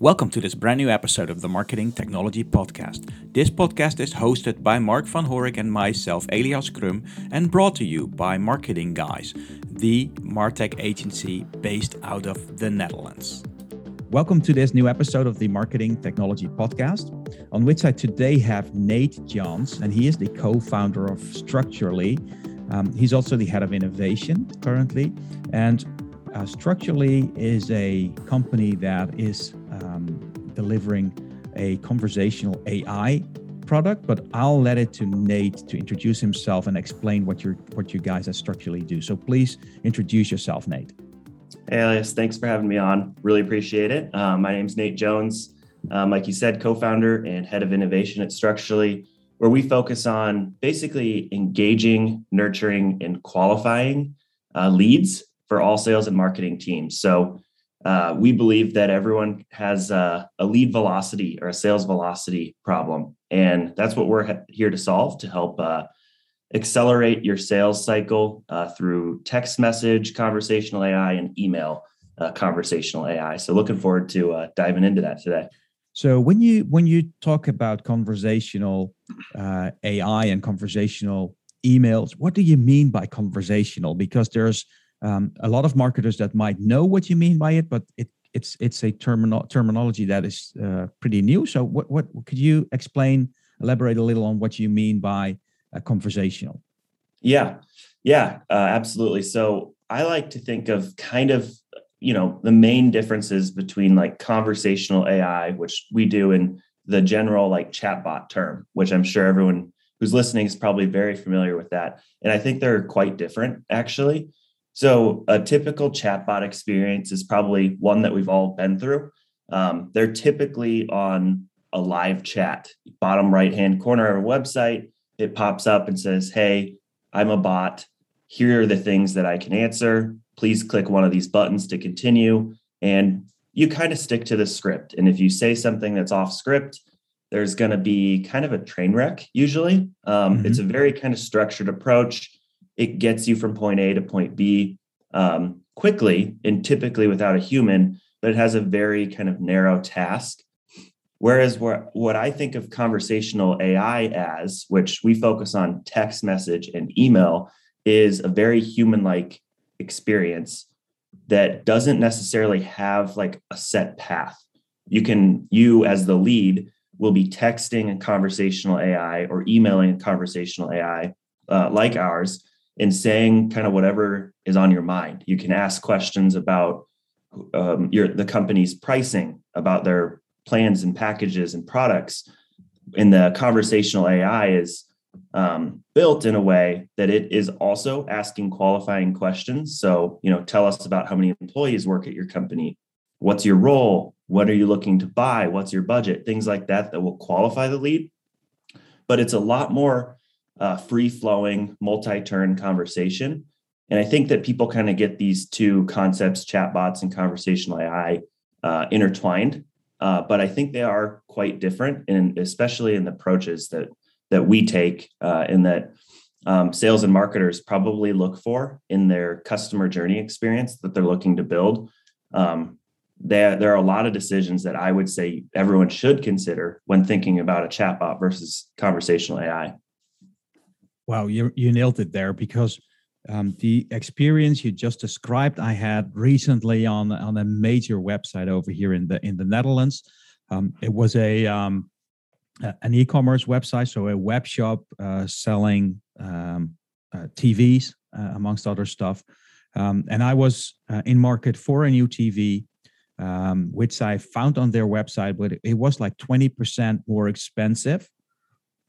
Welcome to this brand new episode of the Marketing Technology Podcast. This podcast is hosted by Mark van Horik and myself, Elias Crum, and brought to you by Marketing Guys, the Martech agency based out of the Netherlands. Welcome to this new episode of the Marketing Technology Podcast, on which I today have Nate Joens, and he is the co founder of Structurely. Um, he's also the head of innovation currently. And uh, Structurely is a company that is um, delivering a conversational AI product, but I'll let it to Nate to introduce himself and explain what you what you guys Structurely do. So please introduce yourself, Nate. Hey, Elias, thanks for having me on. Really appreciate it. Um, my name's Nate Joens. Um, like you said, co-founder and head of innovation at Structurely, where we focus on basically engaging, nurturing, and qualifying uh, leads for all sales and marketing teams. So uh, we believe that everyone has a, a, lead velocity or a sales velocity problem. And that's what we're here to solve to help uh, accelerate your sales cycle uh, through text message, conversational AI, and email uh, conversational AI. So looking forward to uh, diving into that today. So when you when you talk about conversational AI and conversational emails, what do you mean by conversational? Because there's um, a lot of marketers that might know what you mean by it, but it, it's it's a terminal terminology that is uh, pretty new. So, what what could you explain, elaborate a little on what you mean by uh, conversational? Yeah, yeah, uh, absolutely. So, I like to think of kind of you know the main differences between like conversational AI, which we do in the general like chatbot term, which I'm sure everyone who's listening is probably very familiar with that. And I think they're quite different actually. So, a typical chatbot experience is probably one that we've all been through. Um, they're typically on a live chat, bottom right hand corner of a website. It pops up and says, Hey, I'm a bot. Here are the things that I can answer. Please click one of these buttons to continue. And you kind of stick to the script. And if you say something that's off script, there's going to be kind of a train wreck usually. Um, mm-hmm. It's a very kind of structured approach it gets you from point A to point B um, quickly and typically without a human, but it has a very kind of narrow task. Whereas what, what I think of conversational AI as, which we focus on text message and email, is a very human like experience that doesn't necessarily have like a set path. You can, you as the lead, will be texting a conversational AI or emailing a conversational AI uh, like ours and saying kind of whatever is on your mind. You can ask questions about um, your the company's pricing, about their plans and packages and products. And the conversational AI is um, built in a way that it is also asking qualifying questions. So, you know, tell us about how many employees work at your company. What's your role? What are you looking to buy? What's your budget? Things like that that will qualify the lead. But it's a lot more uh, free flowing, multi turn conversation. And I think that people kind of get these two concepts, chatbots and conversational AI, uh, intertwined. Uh, but I think they are quite different, and especially in the approaches that that we take, uh, in that um, sales and marketers probably look for in their customer journey experience that they're looking to build. Um, there, there are a lot of decisions that I would say everyone should consider when thinking about a chatbot versus conversational AI. Wow, you you nailed it there because um, the experience you just described, I had recently on on a major website over here in the in the Netherlands. Um, it was a um, an e-commerce website, so a web shop uh, selling um, uh, TVs uh, amongst other stuff. Um, and I was uh, in market for a new TV, um, which I found on their website, but it was like twenty percent more expensive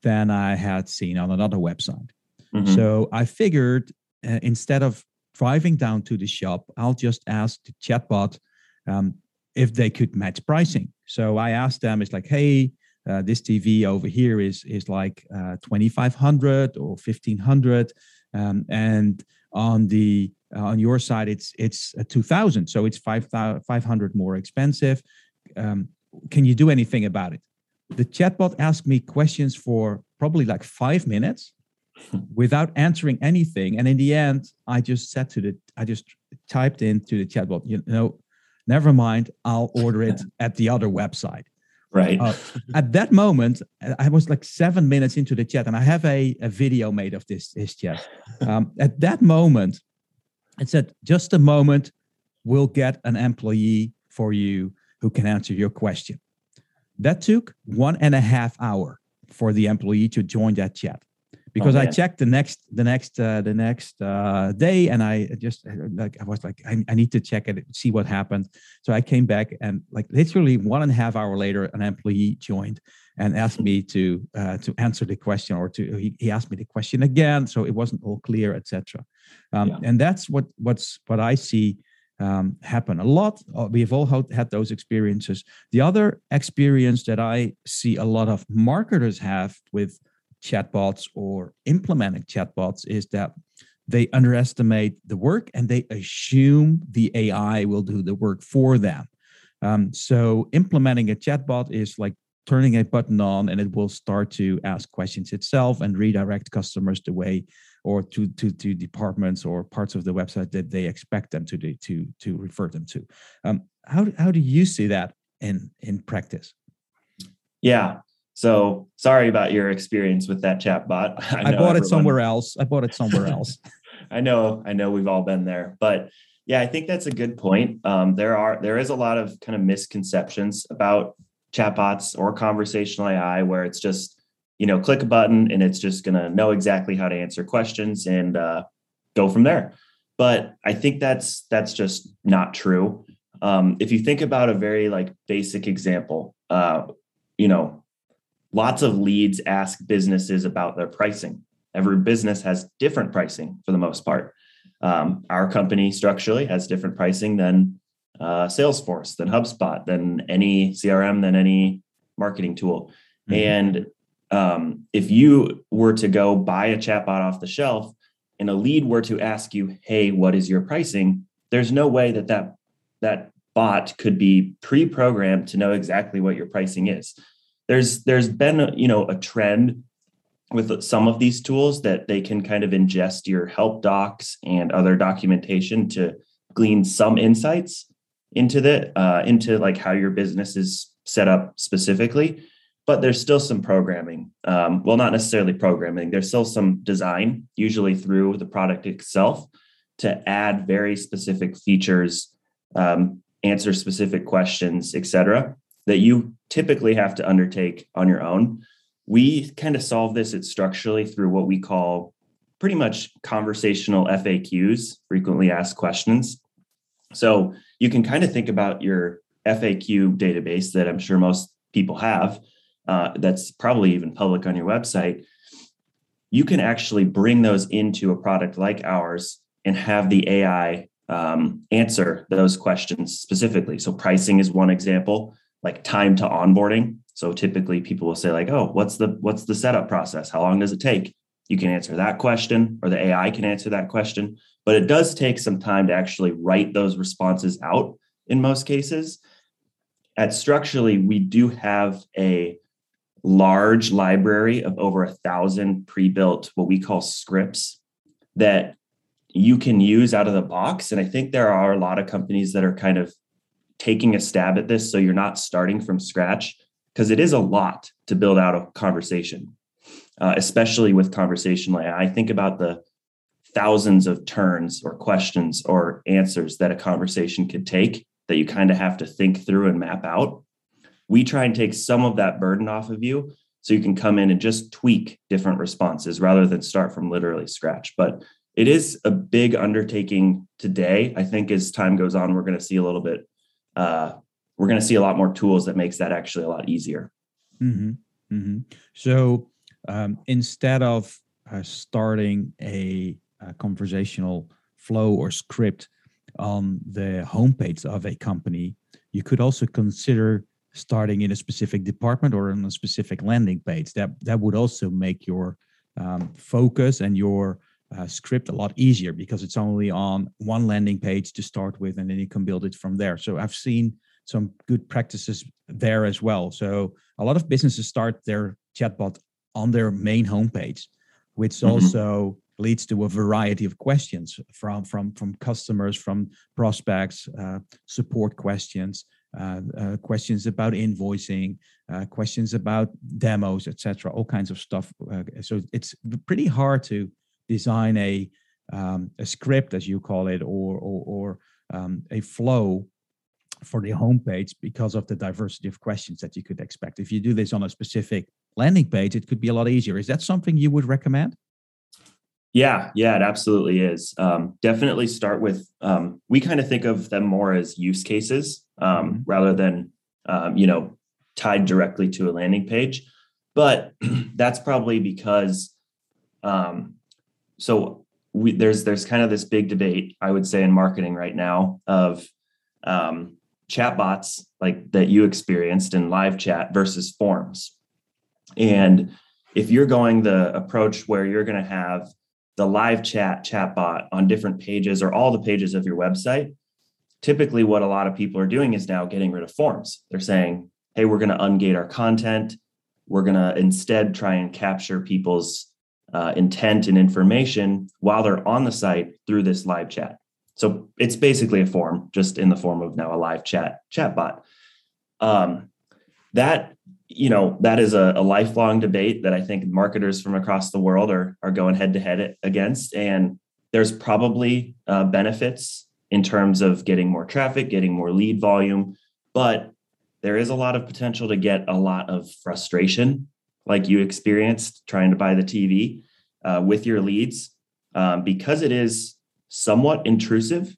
than I had seen on another website. Mm-hmm. So I figured uh, instead of driving down to the shop, I'll just ask the chatbot um, if they could match pricing. So I asked them, it's like, hey, uh, this TV over here is is like uh, 2500 or 1500 um, and on the uh, on your side it's it's 2000 so it's 500 more expensive um, can you do anything about it the chatbot asked me questions for probably like five minutes without answering anything. And in the end, I just said to the, I just typed into the chatbot, you know, never mind, I'll order it at the other website. Right. Uh, at that moment, I was like seven minutes into the chat, and I have a, a video made of this, this chat. Um, at that moment, it said, just a moment, we'll get an employee for you who can answer your question. That took one and a half hour for the employee to join that chat. Because oh, I checked the next the next uh, the next uh, day and I just uh, like I was like I, I need to check it see what happened. So I came back and like literally one and a half hour later an employee joined and asked me to uh, to answer the question or to he, he asked me the question again so it wasn't all clear etc um, yeah. and that's what what's what I see um, happen a lot. Uh, we've all had those experiences. The other experience that I see a lot of marketers have with chatbots or implementing chatbots is that they underestimate the work and they assume the AI will do the work for them. Um, so implementing a chatbot is like turning a button on and it will start to ask questions itself and redirect customers the way or to to to departments or parts of the website that they expect them to do, to to refer them to. Um, how how do you see that in in practice? Yeah, so sorry about your experience with that chat bot. I, I bought everyone, it somewhere else. I bought it somewhere else. I know, I know we've all been there, but yeah, I think that's a good point. Um, there are there is a lot of kind of misconceptions about chatbots or conversational AI where it's just you know click a button and it's just going to know exactly how to answer questions and uh, go from there. But I think that's that's just not true. Um, if you think about a very like basic example, uh, you know, lots of leads ask businesses about their pricing. Every business has different pricing for the most part. Um, our company Structurely has different pricing than uh, Salesforce, than HubSpot, than any CRM, than any marketing tool. Mm-hmm. And um, if you were to go buy a chatbot off the shelf and a lead were to ask you, "Hey, what is your pricing?" There's no way that that that bot could be pre-programmed to know exactly what your pricing is there's there's been a, you know a trend with some of these tools that they can kind of ingest your help docs and other documentation to glean some insights into the uh, into like how your business is set up specifically but there's still some programming um, well not necessarily programming there's still some design usually through the product itself to add very specific features um, answer specific questions etc that you typically have to undertake on your own. We kind of solve this structurally through what we call pretty much conversational FAQs, frequently asked questions. So you can kind of think about your FAQ database that I'm sure most people have. Uh, that's probably even public on your website. You can actually bring those into a product like ours and have the AI um, answer those questions specifically. So pricing is one example like time to onboarding. So typically people will say like, "Oh, what's the what's the setup process? How long does it take?" You can answer that question or the AI can answer that question, but it does take some time to actually write those responses out in most cases. At Structurely, we do have a large library of over a thousand pre-built what we call scripts that you can use out of the box. And i think there are a lot of companies that are kind of taking a stab at this so you're not starting from scratch because it is a lot to build out a conversation uh, especially with conversational ai i think about the thousands of turns or questions or answers that a conversation could take that you kind of have to think through and map out we try and take some of that burden off of you so you can come in and just tweak different responses rather than start from literally scratch but it is a big undertaking today i think as time goes on we're going to see a little bit uh, we're going to see a lot more tools that makes that actually a lot easier. Mm-hmm. Mm-hmm. So um, instead of uh, starting a, a, conversational flow or script on the homepage of a company, you could also consider starting in a specific department or on a specific landing page. That that would also make your um, focus and your uh, script a lot easier because it's only on one landing page to start with and then you can build it from there so i've seen some good practices there as well so a lot of businesses start their chatbot on their main homepage which mm-hmm. also leads to a variety of questions from from from customers, from prospects, uh, support questions, questions about invoicing, uh, questions about demos, etc. All kinds of stuff. Uh, so it's pretty hard to design a um, a script, as you call it, or or, or um, a flow for the homepage because of the diversity of questions that you could expect. If you do this on a specific landing page, it could be a lot easier. Is that something you would recommend? Yeah, yeah, it absolutely is. Um, definitely start with. Um, we kind of think of them more as use cases um, rather than um, you know tied directly to a landing page. But that's probably because um, so we, there's there's kind of this big debate I would say in marketing right now of um, chatbots like that you experienced in live chat versus forms. And if you're going the approach where you're going to have the live chat chatbot on different pages or all the pages of your website, typically what a lot of people are doing is now getting rid of forms. They're saying, hey, we're going to ungate our content. We're going to instead try and capture people's uh, intent and information while they're on the site through this live chat. So it's basically a form, just in the form of now a live chat chatbot. Um, that you know that is a, a, lifelong debate that I think marketers from across the world are are going head to head against, and there's probably uh, benefits in terms of getting more traffic, getting more lead volume, but there is a lot of potential to get a lot of frustration, like you experienced trying to buy the TV uh, with your leads, um, because it is somewhat intrusive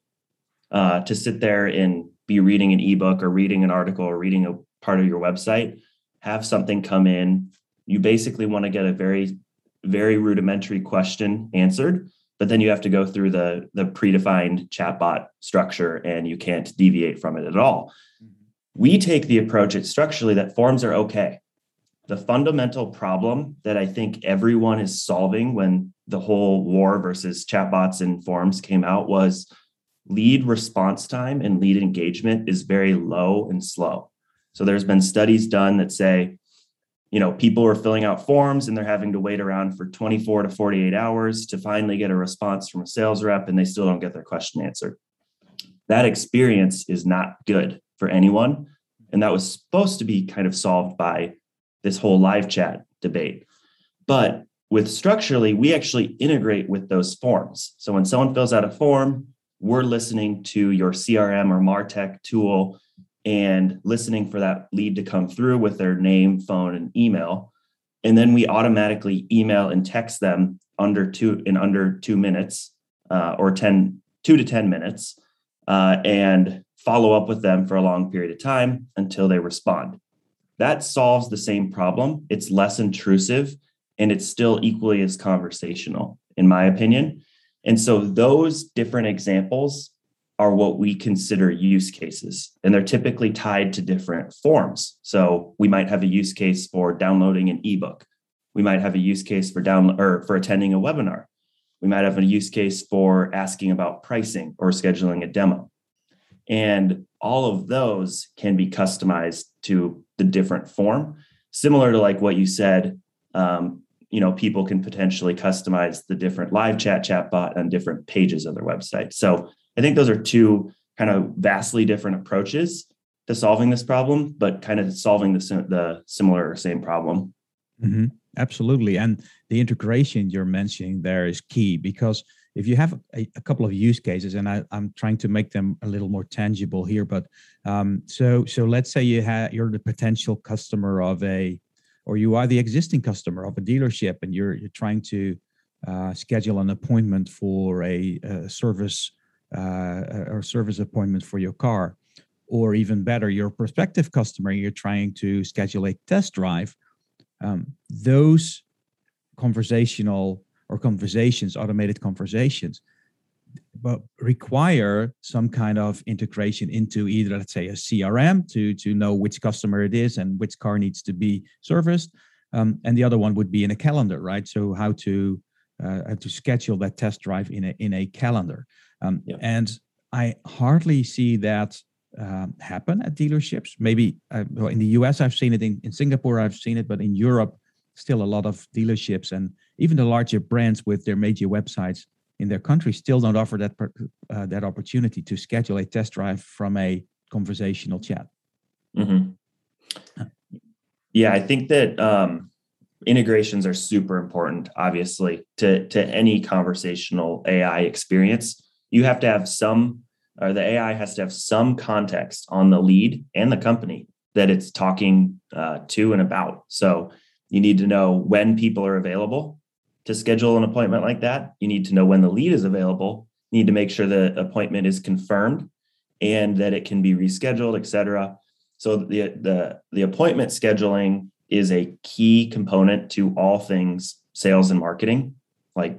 uh, to sit there and be reading an ebook or reading an article or reading a part of your website, have something come in. You basically want to get a very, very rudimentary question answered, but then you have to go through the, the predefined chatbot structure and you can't deviate from it at all. Mm-hmm. We take the approach at Structurely that forms are okay. The fundamental problem that I think everyone is solving when the whole war versus chatbots and forms came out was lead response time and lead engagement is very low and slow. So there's been studies done that say, you know, people are filling out forms and they're having to wait around for 24 to 48 hours to finally get a response from a sales rep and they still don't get their question answered. That experience is not good for anyone. And that was supposed to be kind of solved by this whole live chat debate. But with Structurely, we actually integrate with those forms. So when someone fills out a form, we're listening to your CRM or Martech tool and listening for that lead to come through with their name, phone, and email. And then we automatically email and text them under two in under two minutes uh, or 10, two to 10 minutes uh, and follow up with them for a long period of time until they respond. That solves the same problem. It's less intrusive and it's still equally as conversational, in my opinion. And so those different examples are what we consider use cases, and they're typically tied to different forms. So we might have a use case for downloading an ebook. We might have a use case for down or for attending a webinar. We might have a use case for asking about pricing or scheduling a demo. And all of those can be customized to the different form, similar to like what you said um, you know people can potentially customize the different live chat chatbot on different pages of their website so i think those are two kind of vastly different approaches to solving this problem but kind of solving the, the similar or same problem mm-hmm. absolutely and the integration you're mentioning there is key because if you have a, a couple of use cases and I, am trying to make them a little more tangible here but um, so so let's say you have you're the potential customer of a or you are the existing customer of a dealership and you're you're trying to uh, schedule an appointment for a, a service or service appointment for your car, or even better, your prospective customer, you're trying to schedule a test drive. Um, those conversational or conversations, automated conversations, but require some kind of integration into either let's say a crm to to know which customer it is and which car needs to be serviced um, and the other one would be in a calendar right so how to uh, how to schedule that test drive in a in a calendar um, yeah. and i hardly see that um, happen at dealerships maybe uh, well, in the us i've seen it in, in singapore i've seen it but in europe still a lot of dealerships and even the larger brands with their major websites in their country still don't offer that uh, that opportunity to schedule a test drive from a conversational chat. Mm-hmm. Yeah, I think that um, integrations are super important. Obviously, to to any conversational AI experience, you have to have some, or the AI has to have some context on the lead and the company that it's talking uh, to and about. So you need to know when people are available to schedule an appointment like that. You need to know when the lead is available. You need to make sure the appointment is confirmed and that it can be rescheduled, et cetera. So the the the appointment scheduling is a key component to all things sales and marketing. Like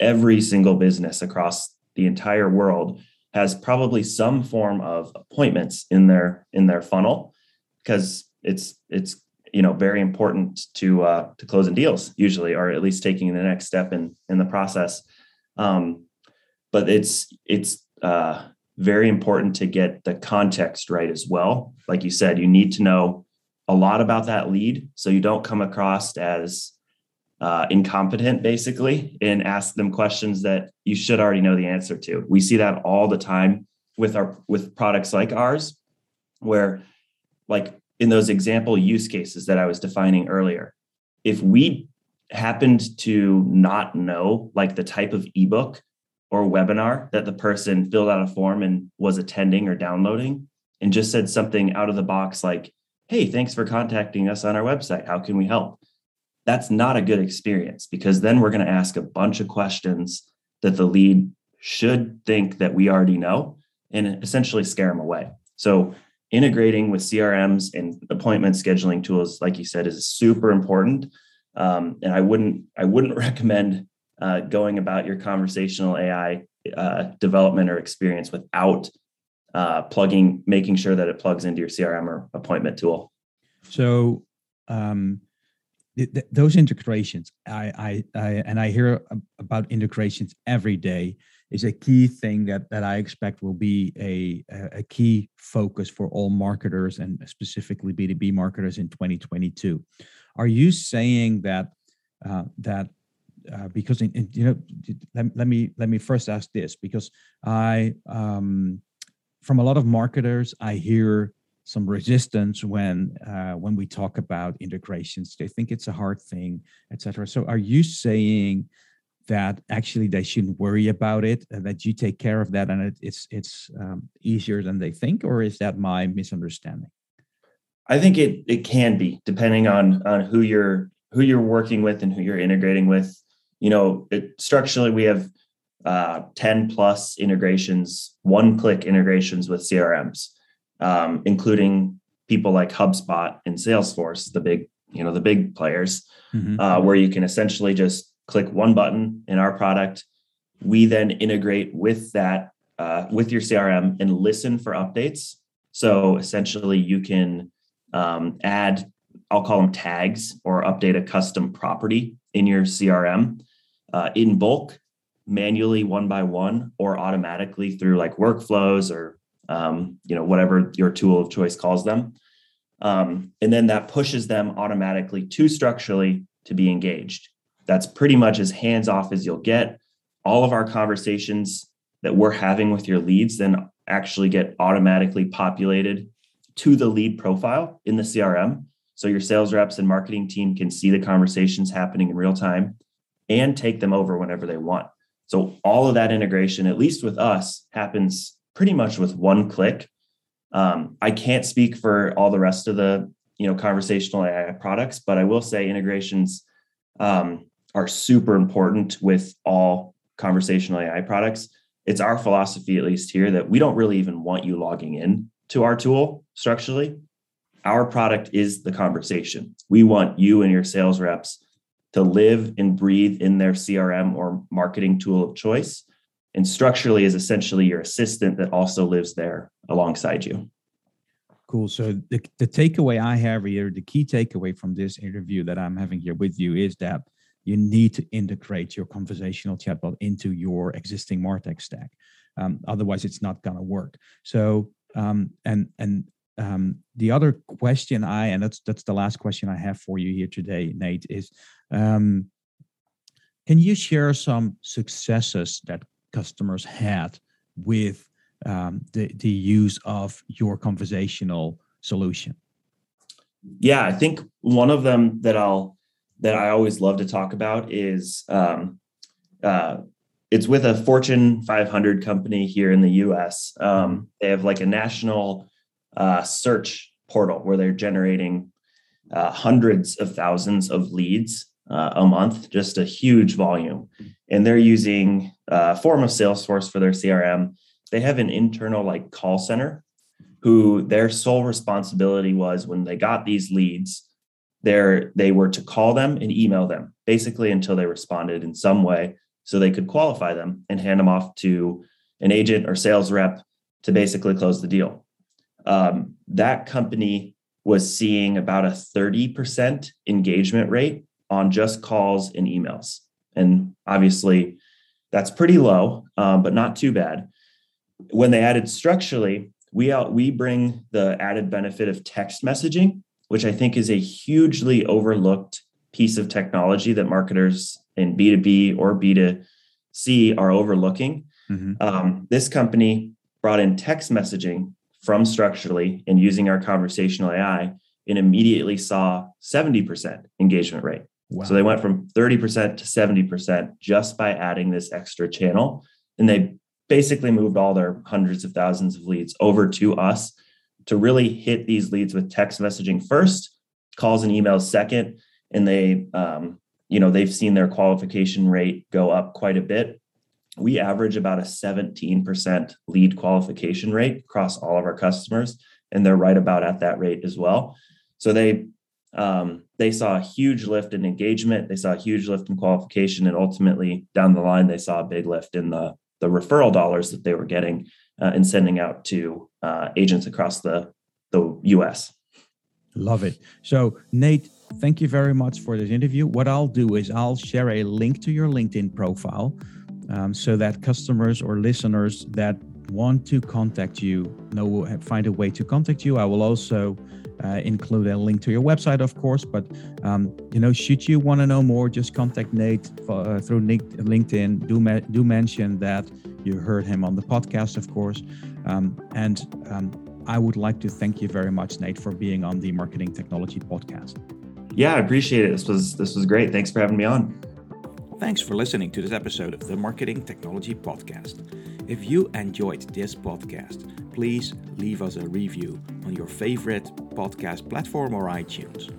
every single business across the entire world has probably some form of appointments in their in their funnel because it's it's you know very important to uh, to closing deals usually or at least taking the next step in in the process. Um, but it's it's uh, very important to get the context right as well. Like you said you need to know a lot about that lead so you don't come across as uh, incompetent basically and ask them questions that you should already know the answer to we see that all the time with our with products like ours where like in those example use cases that I was defining earlier, if we happened to not know like the type of ebook or webinar that the person filled out a form and was attending or downloading and just said something out of the box like, Hey, thanks for contacting us on our website. How can we help? That's not a good experience because then we're going to ask a bunch of questions that the lead should think that we already know and essentially scare them away. So integrating with CRMs and appointment scheduling tools, like you said, is super important. Um, and I wouldn't I wouldn't recommend uh, going about your conversational AI uh, development or experience without uh, plugging, making sure that it plugs into your CRM or appointment tool. So um, th- th- those integrations, I, I, I, and I hear about integrations every day is a key thing that that I expect will be a a key focus for all marketers and specifically B2B marketers in 2022. Are you saying that uh, that uh, because in, in, you know let, let me let me first ask this because I um, from a lot of marketers I hear some resistance when uh, when we talk about integrations. They think it's a hard thing, etc. So are you saying that actually they shouldn't worry about it and that you take care of that and it, it's it's um, easier than they think or is that my misunderstanding i think it it can be depending on on who you're who you're working with and who you're integrating with you know it, Structurely we have uh, 10 plus integrations one click integrations with crms um, including people like hubspot and salesforce the big you know the big players mm-hmm. uh, where you can essentially just click one button in our product. We then integrate with that, uh, with your CRM and listen for updates. So essentially, you can um, add, I'll call them tags or update a custom property in your CRM uh, in bulk, manually one by one, or automatically through like workflows or um, you know whatever your tool of choice calls them. Um, and then that pushes them automatically to Structurely to be engaged. That's pretty much as hands off as you'll get. All of our conversations that we're having with your leads then actually get automatically populated to the lead profile in the CRM. So your sales reps and marketing team can see the conversations happening in real time and take them over whenever they want. So all of that integration, at least with us, happens pretty much with one click. Um, I can't speak for all the rest of the you know conversational AI products, but I will say integrations um, are super important with all conversational AI products. It's our philosophy, at least here, that we don't really even want you logging in to our tool Structurely. Our product is the conversation. We want you and your sales reps to live and breathe in their CRM or marketing tool of choice. And Structurely is essentially your assistant that also lives there alongside you. Cool. So the, the takeaway I have here, the key takeaway from this interview that I'm having here with you is that you need to integrate your conversational chatbot into your existing martech stack um, otherwise it's not going to work so um, and and um, the other question I, and that's that's the last question I have for you here today, Nate, is um, can you share some successes that customers had with um, the the use of your conversational solution? Yeah, I think one of them that I'll that I always love to talk about is um, uh, it's with a Fortune 500 company here in the U.S. Um, they have like a national uh, search portal where they're generating uh, hundreds of thousands of leads uh, a month, just a huge volume. And they're using uh, form of Salesforce for their CRM. They have an internal like call center who their sole responsibility was when they got these leads, there they were to call them and email them basically until they responded in some way so they could qualify them and hand them off to an agent or sales rep to basically close the deal. Um, that company was seeing about a 30% engagement rate on just calls and emails. And obviously, that's pretty low, um, but not too bad. When they added Structurely, we out, we bring the added benefit of text messaging, which I think is a hugely overlooked piece of technology that marketers in B2B or B2C are overlooking. Mm-hmm. Um, this company brought in text messaging from Structurely and using our conversational AI and immediately saw 70% engagement rate. Wow. So they went from 30% to 70% just by adding this extra channel. And they basically moved all their hundreds of thousands of leads over to us to really hit these leads with text messaging first, calls and emails second. And they um, you know they've seen their qualification rate go up quite a bit we average about a 17% lead qualification rate across all of our customers and they're right about at that rate as well so they um, they saw a huge lift in engagement. They saw a huge lift in qualification and ultimately down the line they saw a big lift in the the referral dollars that they were getting uh, and sending out to uh, agents across the the us love it. So nate thank you very much for this interview. What I'll do is I'll share a link to your LinkedIn profile um, so that customers or listeners that want to contact you know find a way to contact you. I will also uh, include a link to your website, of course. But um, you know, should you want to know more, just contact Nate uh, through LinkedIn. Do ma- do mention that you heard him on the podcast, of course. Um, and um, I would like to thank you very much, Nate, for being on the Marketing Technology Podcast. Yeah, I appreciate it. This was this was great. Thanks for having me on. Thanks for listening to this episode of the Marketing Technology Podcast. If you enjoyed this podcast, please leave us a review on your favorite podcast platform or iTunes.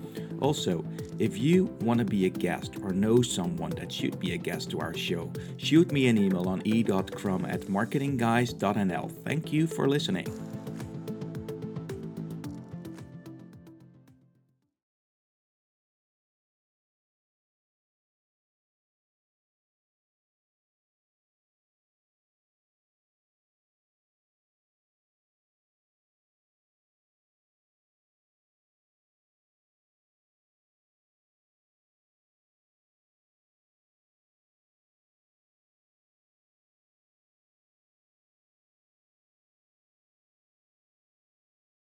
Also, if you want to be a guest or know someone that should be a guest to our show, shoot me an email on e.crum at marketingguys.nl. Thank you for listening.